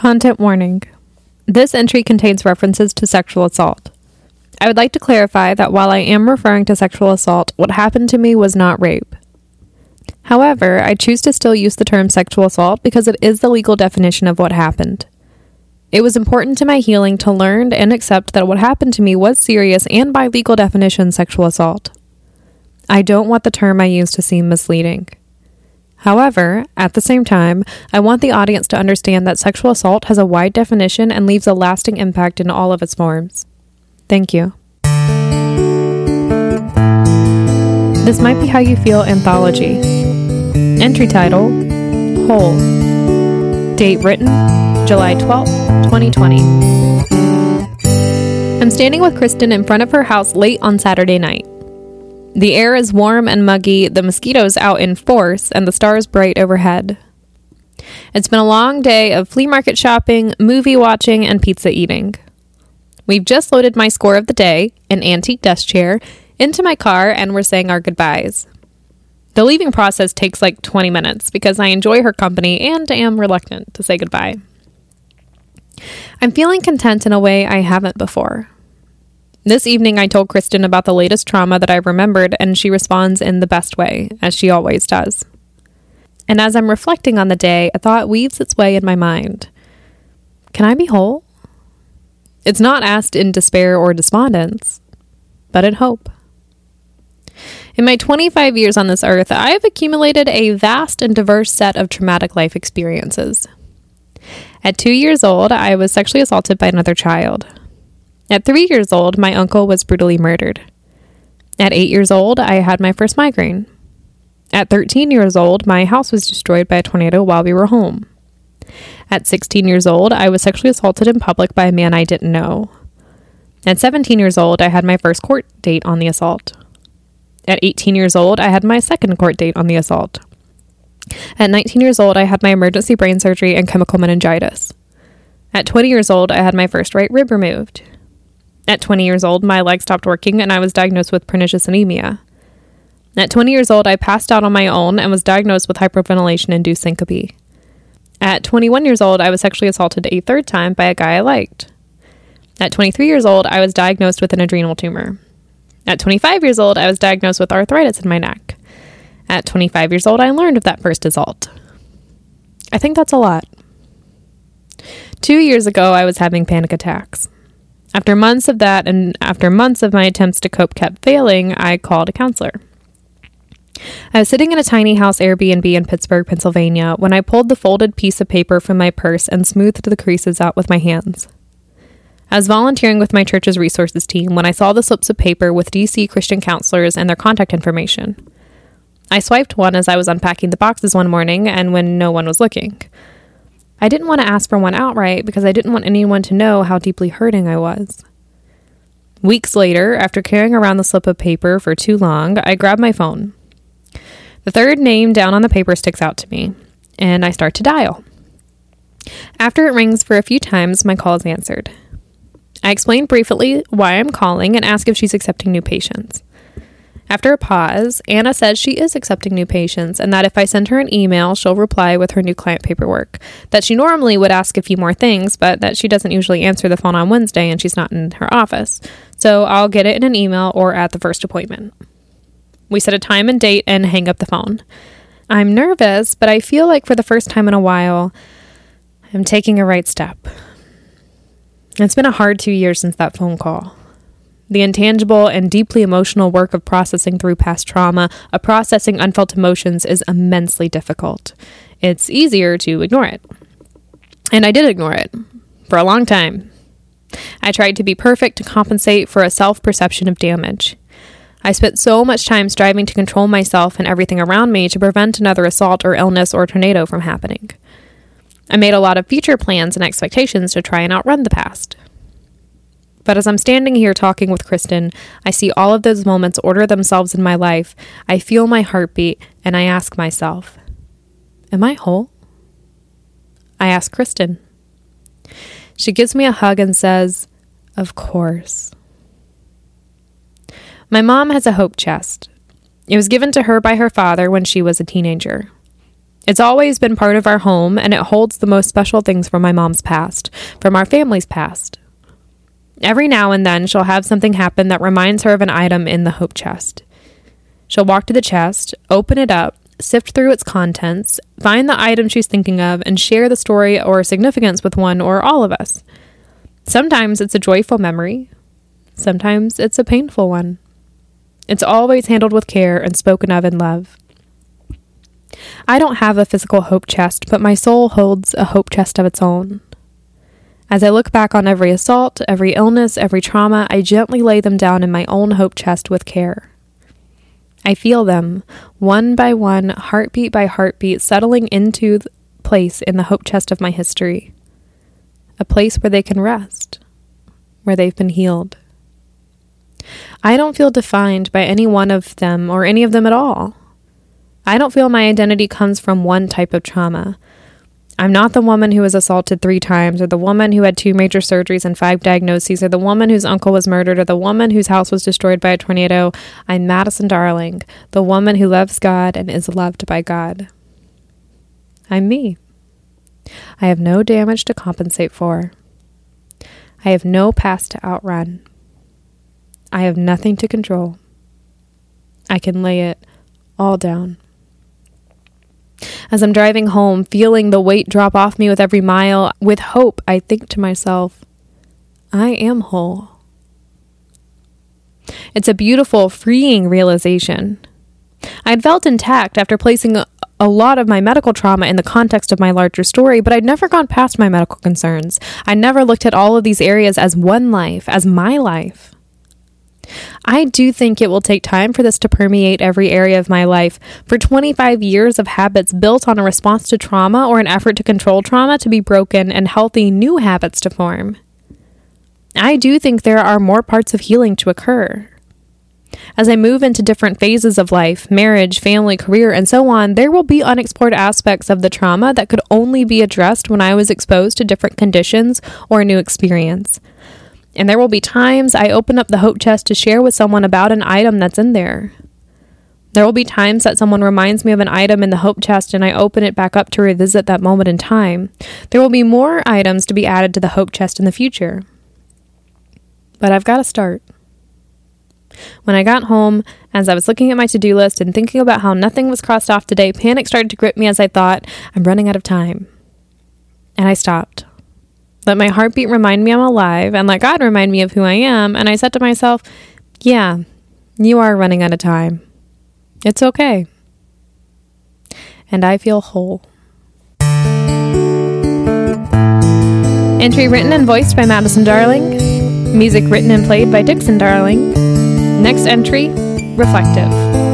Content warning. This entry contains references to sexual assault. I would like to clarify that while I am referring to sexual assault, what happened to me was not rape. However, I choose to still use the term sexual assault because it is the legal definition of what happened. It was important to my healing to learn and accept that what happened to me was serious and by legal definition sexual assault. I don't want the term I use to seem misleading. However, at the same time, I want the audience to understand that sexual assault has a wide definition and leaves a lasting impact in all of its forms. Thank you. This might be how you feel anthology. Entry title Whole. Date written July 12, 2020. I'm standing with Kristen in front of her house late on Saturday night. The air is warm and muggy, the mosquitoes out in force, and the stars bright overhead. It's been a long day of flea market shopping, movie watching, and pizza eating. We've just loaded my score of the day, an antique desk chair, into my car, and we're saying our goodbyes. The leaving process takes like 20 minutes because I enjoy her company and am reluctant to say goodbye. I'm feeling content in a way I haven't before. This evening, I told Kristen about the latest trauma that I remembered, and she responds in the best way, as she always does. And as I'm reflecting on the day, a thought weaves its way in my mind Can I be whole? It's not asked in despair or despondence, but in hope. In my 25 years on this earth, I have accumulated a vast and diverse set of traumatic life experiences. At two years old, I was sexually assaulted by another child. At three years old, my uncle was brutally murdered. At eight years old, I had my first migraine. At 13 years old, my house was destroyed by a tornado while we were home. At 16 years old, I was sexually assaulted in public by a man I didn't know. At 17 years old, I had my first court date on the assault. At 18 years old, I had my second court date on the assault. At 19 years old, I had my emergency brain surgery and chemical meningitis. At 20 years old, I had my first right rib removed. At 20 years old, my leg stopped working and I was diagnosed with pernicious anemia. At 20 years old, I passed out on my own and was diagnosed with hyperventilation induced syncope. At 21 years old, I was sexually assaulted a third time by a guy I liked. At 23 years old, I was diagnosed with an adrenal tumor. At 25 years old, I was diagnosed with arthritis in my neck. At 25 years old, I learned of that first assault. I think that's a lot. Two years ago, I was having panic attacks. After months of that, and after months of my attempts to cope kept failing, I called a counselor. I was sitting in a tiny house Airbnb in Pittsburgh, Pennsylvania, when I pulled the folded piece of paper from my purse and smoothed the creases out with my hands. I was volunteering with my church's resources team when I saw the slips of paper with DC Christian counselors and their contact information. I swiped one as I was unpacking the boxes one morning and when no one was looking. I didn't want to ask for one outright because I didn't want anyone to know how deeply hurting I was. Weeks later, after carrying around the slip of paper for too long, I grab my phone. The third name down on the paper sticks out to me, and I start to dial. After it rings for a few times, my call is answered. I explain briefly why I'm calling and ask if she's accepting new patients. After a pause, Anna says she is accepting new patients and that if I send her an email, she'll reply with her new client paperwork. That she normally would ask a few more things, but that she doesn't usually answer the phone on Wednesday and she's not in her office. So I'll get it in an email or at the first appointment. We set a time and date and hang up the phone. I'm nervous, but I feel like for the first time in a while, I'm taking a right step. It's been a hard two years since that phone call. The intangible and deeply emotional work of processing through past trauma, of processing unfelt emotions, is immensely difficult. It's easier to ignore it. And I did ignore it for a long time. I tried to be perfect to compensate for a self perception of damage. I spent so much time striving to control myself and everything around me to prevent another assault or illness or tornado from happening. I made a lot of future plans and expectations to try and outrun the past. But as I'm standing here talking with Kristen, I see all of those moments order themselves in my life. I feel my heartbeat and I ask myself, Am I whole? I ask Kristen. She gives me a hug and says, Of course. My mom has a hope chest. It was given to her by her father when she was a teenager. It's always been part of our home, and it holds the most special things from my mom's past, from our family's past. Every now and then, she'll have something happen that reminds her of an item in the hope chest. She'll walk to the chest, open it up, sift through its contents, find the item she's thinking of, and share the story or significance with one or all of us. Sometimes it's a joyful memory, sometimes it's a painful one. It's always handled with care and spoken of in love. I don't have a physical hope chest, but my soul holds a hope chest of its own. As I look back on every assault, every illness, every trauma, I gently lay them down in my own hope chest with care. I feel them, one by one, heartbeat by heartbeat, settling into place in the hope chest of my history. A place where they can rest, where they've been healed. I don't feel defined by any one of them or any of them at all. I don't feel my identity comes from one type of trauma. I'm not the woman who was assaulted three times, or the woman who had two major surgeries and five diagnoses, or the woman whose uncle was murdered, or the woman whose house was destroyed by a tornado. I'm Madison Darling, the woman who loves God and is loved by God. I'm me. I have no damage to compensate for. I have no past to outrun. I have nothing to control. I can lay it all down. As I'm driving home, feeling the weight drop off me with every mile, with hope, I think to myself, I am whole. It's a beautiful, freeing realization. I'd felt intact after placing a, lot of my medical trauma in the context of my larger story, but I'd never gone past my medical concerns. I never looked at all of these areas as one life, as my life. I do think it will take time for this to permeate every area of my life. For 25 years of habits built on a response to trauma or an effort to control trauma to be broken and healthy new habits to form. I do think there are more parts of healing to occur. As I move into different phases of life marriage, family, career, and so on there will be unexplored aspects of the trauma that could only be addressed when I was exposed to different conditions or a new experience. And there will be times I open up the hope chest to share with someone about an item that's in there. There will be times that someone reminds me of an item in the hope chest and I open it back up to revisit that moment in time. There will be more items to be added to the hope chest in the future. But I've got to start. When I got home, as I was looking at my to do list and thinking about how nothing was crossed off today, panic started to grip me as I thought, I'm running out of time. And I stopped. Let my heartbeat remind me I'm alive and let God remind me of who I am. And I said to myself, Yeah, you are running out of time. It's okay. And I feel whole. Entry written and voiced by Madison Darling. Music written and played by Dixon Darling. Next entry Reflective.